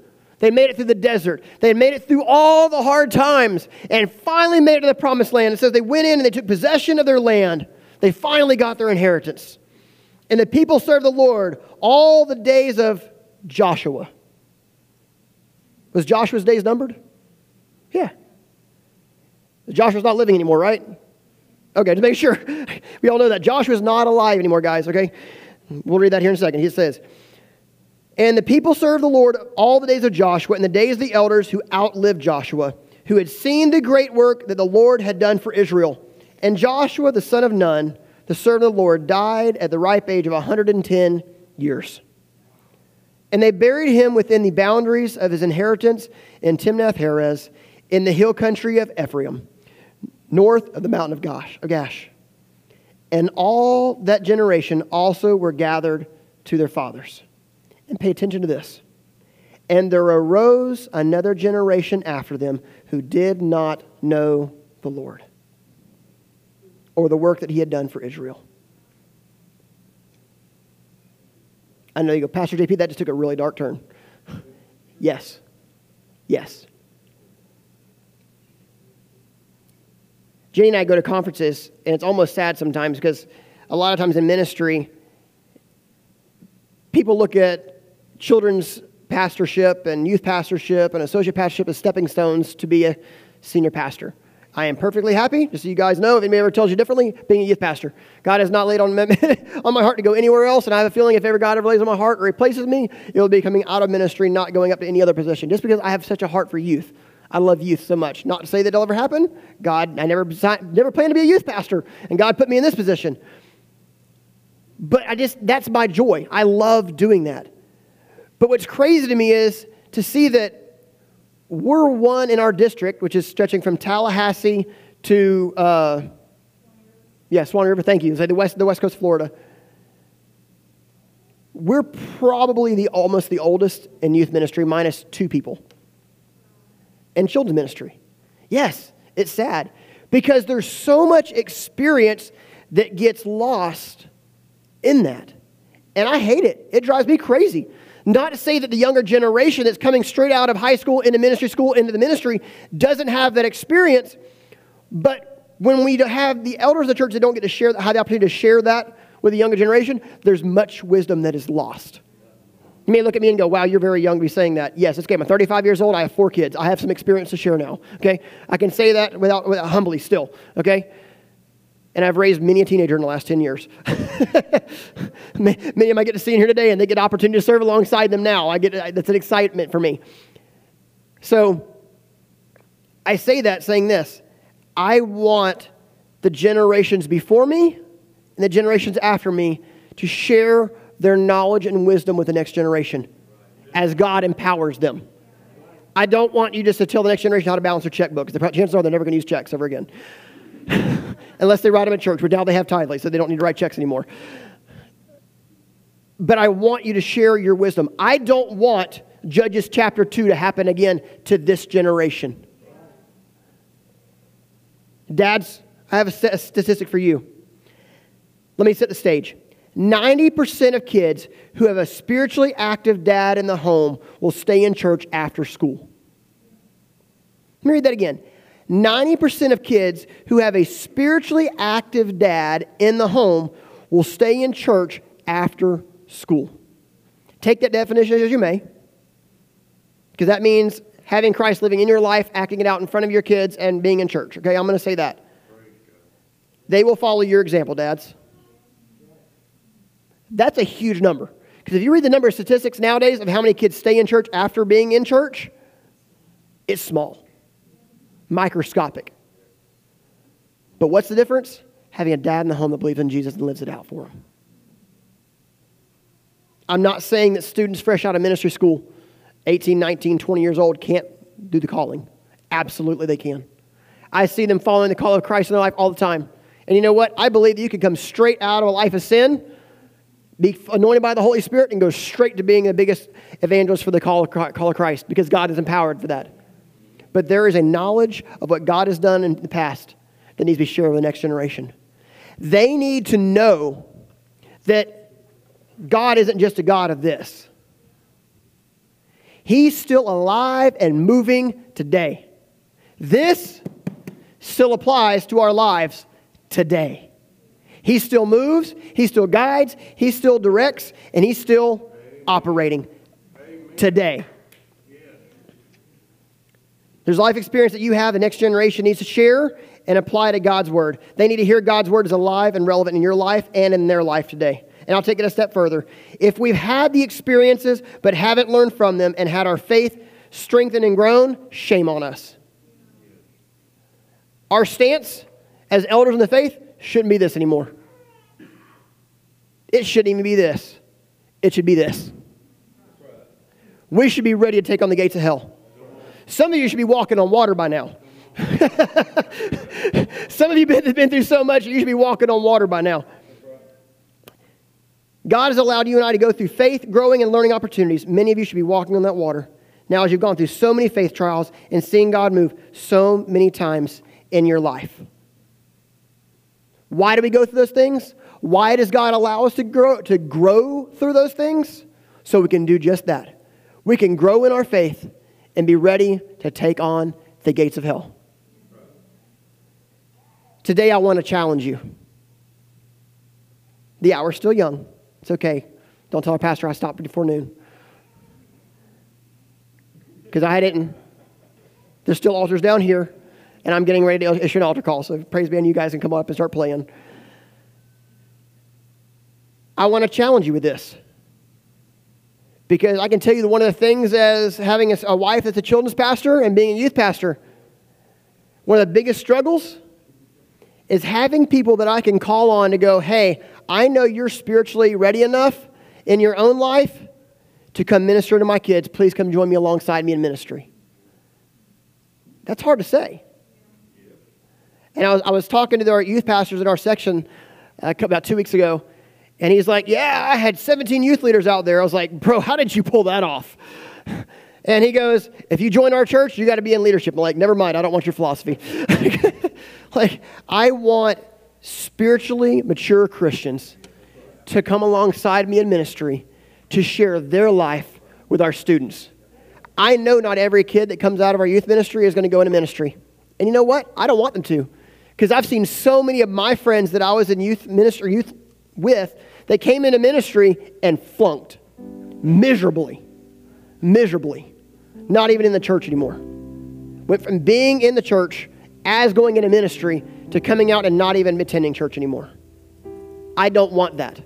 B: They made it through the desert. They made it through all the hard times and finally made it to the promised land. It says they went in and they took possession of their land. They finally got their inheritance. And the people served the Lord all the days of Joshua. Was Joshua's days numbered? Yeah. Joshua's not living anymore, right? Okay, to make sure. we all know that. Joshua's not alive anymore, guys, okay? We'll read that here in a second. He says, And the people served the Lord all the days of Joshua and the days of the elders who outlived Joshua, who had seen the great work that the Lord had done for Israel. And Joshua, the son of Nun, the servant of the Lord, died at the ripe age of 110 years. And they buried him within the boundaries of his inheritance in Timnath Heres, in the hill country of Ephraim north of the mountain of Gash, of Gash. And all that generation also were gathered to their fathers. And pay attention to this. And there arose another generation after them who did not know the Lord or the work that he had done for Israel. I know you go, Pastor JP, that just took a really dark turn. yes. Yes. Jenny and I go to conferences, and it's almost sad sometimes because a lot of times in ministry, people look at children's pastorship and youth pastorship and associate pastorship as stepping stones to be a senior pastor. I am perfectly happy, just so you guys know, if anybody ever tells you differently, being a youth pastor. God has not laid on, on my heart to go anywhere else, and I have a feeling if ever God ever lays on my heart or replaces me, it will be coming out of ministry, not going up to any other position, just because I have such a heart for youth. I love youth so much. Not to say that it'll ever happen. God, I never, never planned to be a youth pastor, and God put me in this position. But I just, that's my joy. I love doing that. But what's crazy to me is to see that we're one in our district, which is stretching from Tallahassee to, uh, yeah, Suwannee River, thank you. The west, the west coast of Florida. We're probably the almost the oldest in youth ministry, minus two people and children's ministry. Yes, it's sad because there's so much experience that gets lost in that. And I hate it. It drives me crazy. Not to say that the younger generation that's coming straight out of high school into ministry school into the ministry doesn't have that experience, but when we have the elders of the church that don't get to share, have the opportunity to share that with the younger generation, there's much wisdom that is lost. You may look at me and go, wow, you're very young to be saying that. Yes, it's okay. I'm 35 years old. I have four kids. I have some experience to share now. Okay? I can say that without, without humbly still. Okay? And I've raised many a teenager in the last 10 years. many of them I get to see in here today, and they get opportunity to serve alongside them now. I get that's an excitement for me. So I say that saying this I want the generations before me and the generations after me to share their knowledge and wisdom with the next generation as God empowers them. I don't want you just to tell the next generation how to balance their checkbook the chances are they're never going to use checks ever again. Unless they write them at church, but now they have Tithely, so they don't need to write checks anymore. But I want you to share your wisdom. I don't want Judges chapter 2 to happen again to this generation. Dads, I have a statistic for you. Let me set the stage. 90% of kids who have a spiritually active dad in the home will stay in church after school. Let me read that again. 90% of kids who have a spiritually active dad in the home will stay in church after school. Take that definition as you may, because that means having Christ living in your life, acting it out in front of your kids, and being in church. Okay, I'm going to say that. They will follow your example, dads. That's a huge number. Because if you read the number of statistics nowadays of how many kids stay in church after being in church, it's small, microscopic. But what's the difference? Having a dad in the home that believes in Jesus and lives it out for him. I'm not saying that students fresh out of ministry school, 18, 19, 20 years old, can't do the calling. Absolutely, they can. I see them following the call of Christ in their life all the time. And you know what? I believe that you can come straight out of a life of sin be anointed by the Holy Spirit and go straight to being the biggest evangelist for the call of Christ because God is empowered for that. But there is a knowledge of what God has done in the past that needs to be shared with the next generation. They need to know that God isn't just a God of this. He's still alive and moving today. This still applies to our lives today. He still moves, he still guides, he still directs, and he's still operating today. There's life experience that you have, the next generation needs to share and apply to God's word. They need to hear God's word is alive and relevant in your life and in their life today. And I'll take it a step further. If we've had the experiences but haven't learned from them and had our faith strengthened and grown, shame on us. Our stance as elders in the faith shouldn't be this anymore. It shouldn't even be this. It should be this. We should be ready to take on the gates of hell. Some of you should be walking on water by now. Some of you have been through so much, you should be walking on water by now. God has allowed you and I to go through faith, growing, and learning opportunities. Many of you should be walking on that water. Now, as you've gone through so many faith trials and seeing God move so many times in your life. Why do we go through those things? Why does God allow us to grow, to grow through those things? So we can do just that. We can grow in our faith and be ready to take on the gates of hell. Today, I want to challenge you. The hour's still young. It's okay. Don't tell our pastor I stopped before noon. Because I didn't. There's still altars down here and I'm getting ready to issue an altar call. So praise be on you guys and come up and start playing. I want to challenge you with this. Because I can tell you one of the things as having a, wife that's a children's pastor and being a youth pastor, one of the biggest struggles is having people that I can call on to go, hey, I know you're spiritually ready enough in your own life to come minister to my kids. Please come join me alongside me in ministry. That's hard to say. And I was, I was talking to our youth pastors in our section uh, about two weeks ago, and he's like, Yeah, I had 17 youth leaders out there. I was like, Bro, how did you pull that off? And he goes, If you join our church, you got to be in leadership. I'm like, Never mind, I don't want your philosophy. like, I want spiritually mature Christians to come alongside me in ministry to share their life with our students. I know not every kid that comes out of our youth ministry is going to go into ministry. And you know what? I don't want them to. Because I've seen so many of my friends that I was in youth ministry youth with that came into ministry and flunked miserably. Miserably. Not even in the church anymore. Went from being in the church as going into ministry to coming out and not even attending church anymore. I don't want that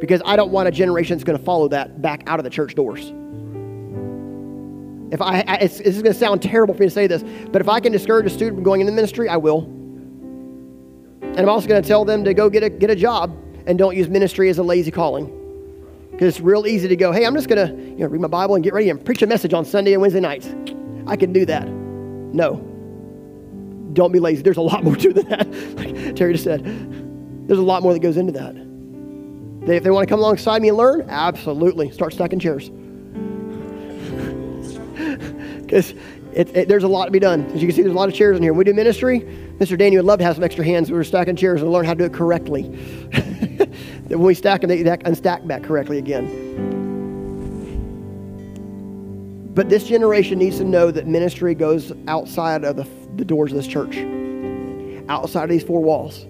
B: because I don't want a generation that's going to follow that back out of the church doors. If I, I it's, this is going to sound terrible for me to say this, but if I can discourage a student from going into ministry, I will. And I'm also going to tell them to go get a, get a job and don't use ministry as a lazy calling. Because it's real easy to go, hey, I'm just going to you know, read my Bible and get ready and preach a message on Sunday and Wednesday nights. I can do that. No. Don't be lazy. There's a lot more to that. Like Terry just said, there's a lot more that goes into that. They, if they want to come alongside me and learn, absolutely. Start stacking chairs because it, it, there's a lot to be done. As you can see, there's a lot of chairs in here. When we do ministry, Mr. Daniel would love to have some extra hands. We are stacking chairs and learn how to do it correctly. then when we stack them, they unstack back correctly again. But this generation needs to know that ministry goes outside of the, the doors of this church, outside of these four walls.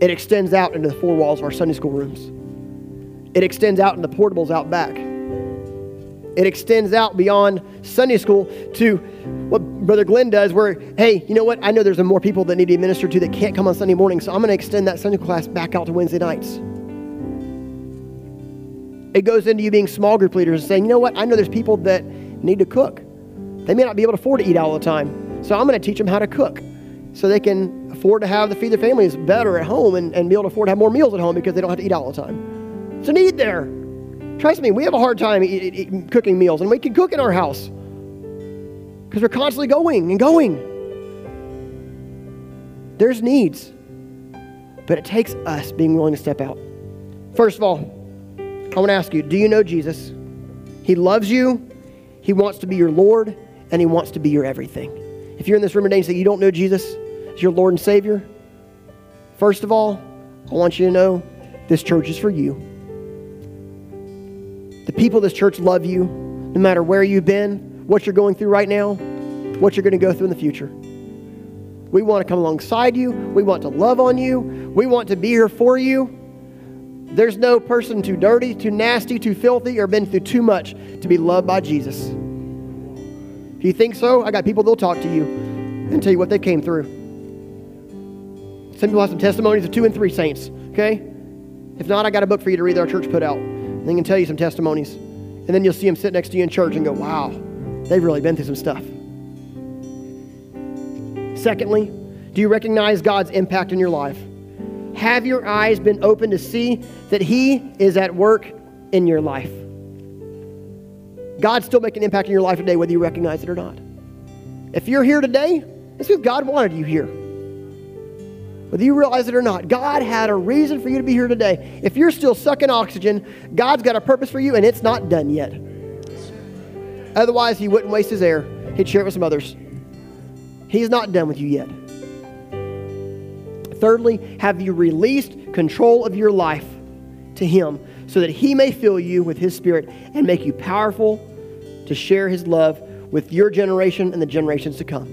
B: It extends out into the four walls of our Sunday school rooms. It extends out into the portables out back. It extends out beyond Sunday school to what Brother Glenn does, where, hey, you know what? I know there's more people that need to be ministered to that can't come on Sunday morning, so I'm going to extend that Sunday class back out to Wednesday nights. It goes into you being small group leaders and saying, you know what? I know there's people that need to cook. They may not be able to afford to eat all the time, so I'm going to teach them how to cook so they can afford to have to feed their families better at home and, and be able to afford to have more meals at home because they don't have to eat all the time. It's a need there. Trust me, we have a hard time eat, eat, cooking meals, and we can cook in our house because we're constantly going and going. There's needs, but it takes us being willing to step out. First of all, I want to ask you do you know Jesus? He loves you, He wants to be your Lord, and He wants to be your everything. If you're in this room today and say you don't know Jesus as your Lord and Savior, first of all, I want you to know this church is for you. The people of this church love you no matter where you've been, what you're going through right now, what you're going to go through in the future. We want to come alongside you. We want to love on you. We want to be here for you. There's no person too dirty, too nasty, too filthy, or been through too much to be loved by Jesus. If you think so, I got people that'll talk to you and tell you what they came through. Some people have some testimonies of two and three saints, okay? If not, I got a book for you to read that our church put out. And They can tell you some testimonies. And then you'll see them sit next to you in church and go, wow, they've really been through some stuff. Secondly, do you recognize God's impact in your life? Have your eyes been open to see that He is at work in your life? God's still making an impact in your life today, whether you recognize it or not. If you're here today, it's because God wanted you here whether you realize it or not, God had a reason for you to be here today. If you're still sucking oxygen, God's got a purpose for you, and it's not done yet. Otherwise, He wouldn't waste His air, He'd share it with some others. He's not done with you yet. Thirdly, have you released control of your life to Him so that He may fill you with His Spirit and make you powerful to share His love with your generation and the generations to come?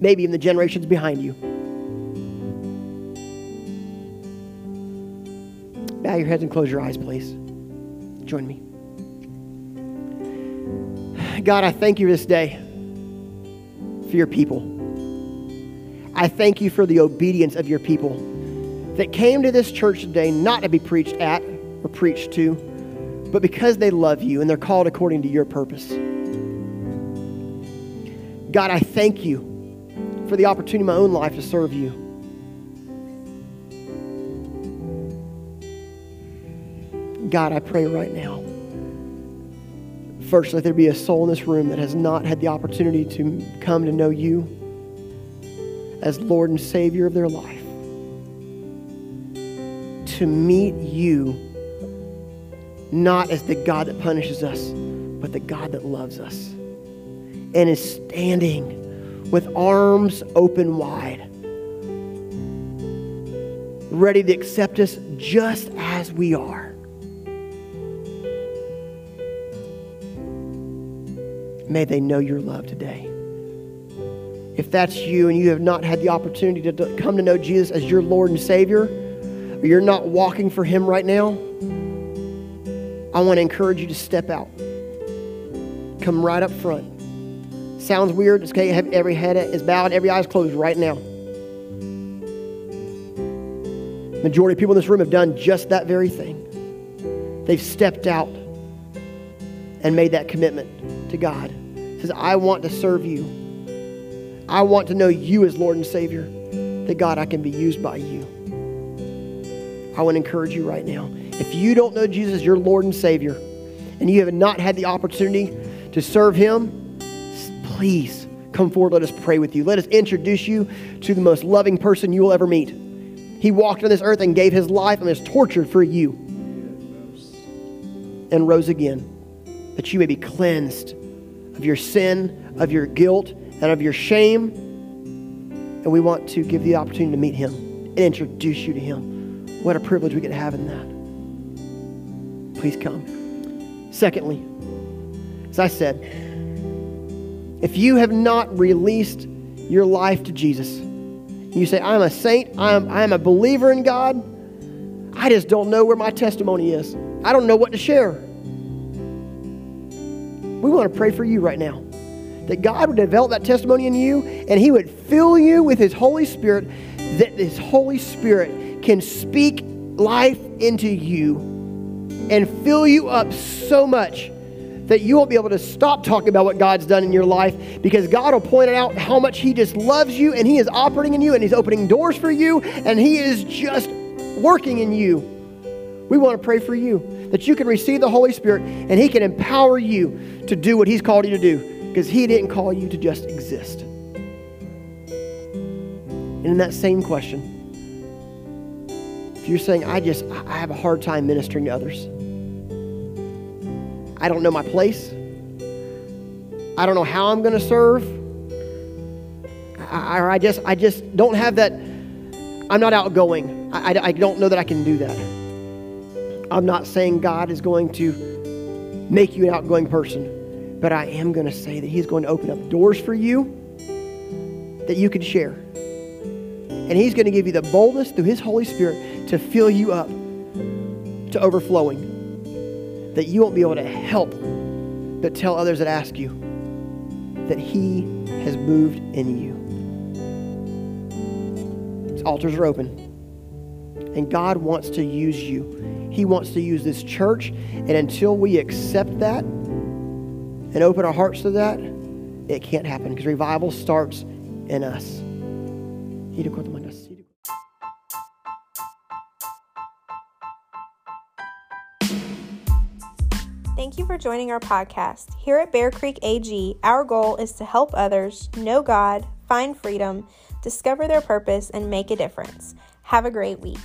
B: Maybe even the generations behind you. Bow your heads and close your eyes, please. Join me. God, I thank you this day for your people. I thank you for the obedience of your people that came to this church today not to be preached at or preached to, but because they love you and they're called according to your purpose. God, I thank you for the opportunity in my own life to serve you. God, I pray right now. First, let there be a soul in this room that has not had the opportunity to come to know you as Lord and Savior of their life. To meet you not as the God that punishes us, but the God that loves us and is standing with arms open wide, ready to accept us just as we are. May they know your love today. If that's you and you have not had the opportunity to come to know Jesus as your Lord and Savior, or you're not walking for Him right now, I want to encourage you to step out. Come right up front. Sounds weird. It's okay. Every head is bowed, every eye is closed right now. Majority of people in this room have done just that very thing. They've stepped out and made that commitment to God. Says, I want to serve you. I want to know you as Lord and Savior. That God, I can be used by you. I want to encourage you right now. If you don't know Jesus your Lord and Savior, and you have not had the opportunity to serve Him, please come forward. Let us pray with you. Let us introduce you to the most loving person you will ever meet. He walked on this earth and gave His life and was tortured for you and rose again, that you may be cleansed of your sin, of your guilt, and of your shame. And we want to give the opportunity to meet Him and introduce you to Him. What a privilege we get to have in that. Please come. Secondly, as I said, if you have not released your life to Jesus, you say, I'm a saint, I'm, I'm a believer in God, I just don't know where my testimony is. I don't know what to share. We want to pray for you right now that God would develop that testimony in you and He would fill you with His Holy Spirit, that His Holy Spirit can speak life into you and fill you up so much that you won't be able to stop talking about what God's done in your life because God will point out how much He just loves you and He is operating in you and He's opening doors for you and He is just working in you. We want to pray for you that you can receive the Holy Spirit and He can empower you to do what He's called you to do because He didn't call you to just exist. And in that same question, if you're saying, I just, I have a hard time ministering to others. I don't know my place. I don't know how I'm going to serve. I, I, just, I just don't have that. I'm not outgoing. I, I, I don't know that I can do that. I'm not saying God is going to make you an outgoing person, but I am going to say that He's going to open up doors for you that you can share. And He's going to give you the boldness through His Holy Spirit to fill you up to overflowing that you won't be able to help but tell others that ask you that He has moved in you. His altars are open. And God wants to use you. He wants to use this church. And until we accept that and open our hearts to that, it can't happen because revival starts in us.
A: Thank you for joining our podcast. Here at Bear Creek AG, our goal is to help others know God, find freedom, discover their purpose, and make a difference. Have a great week.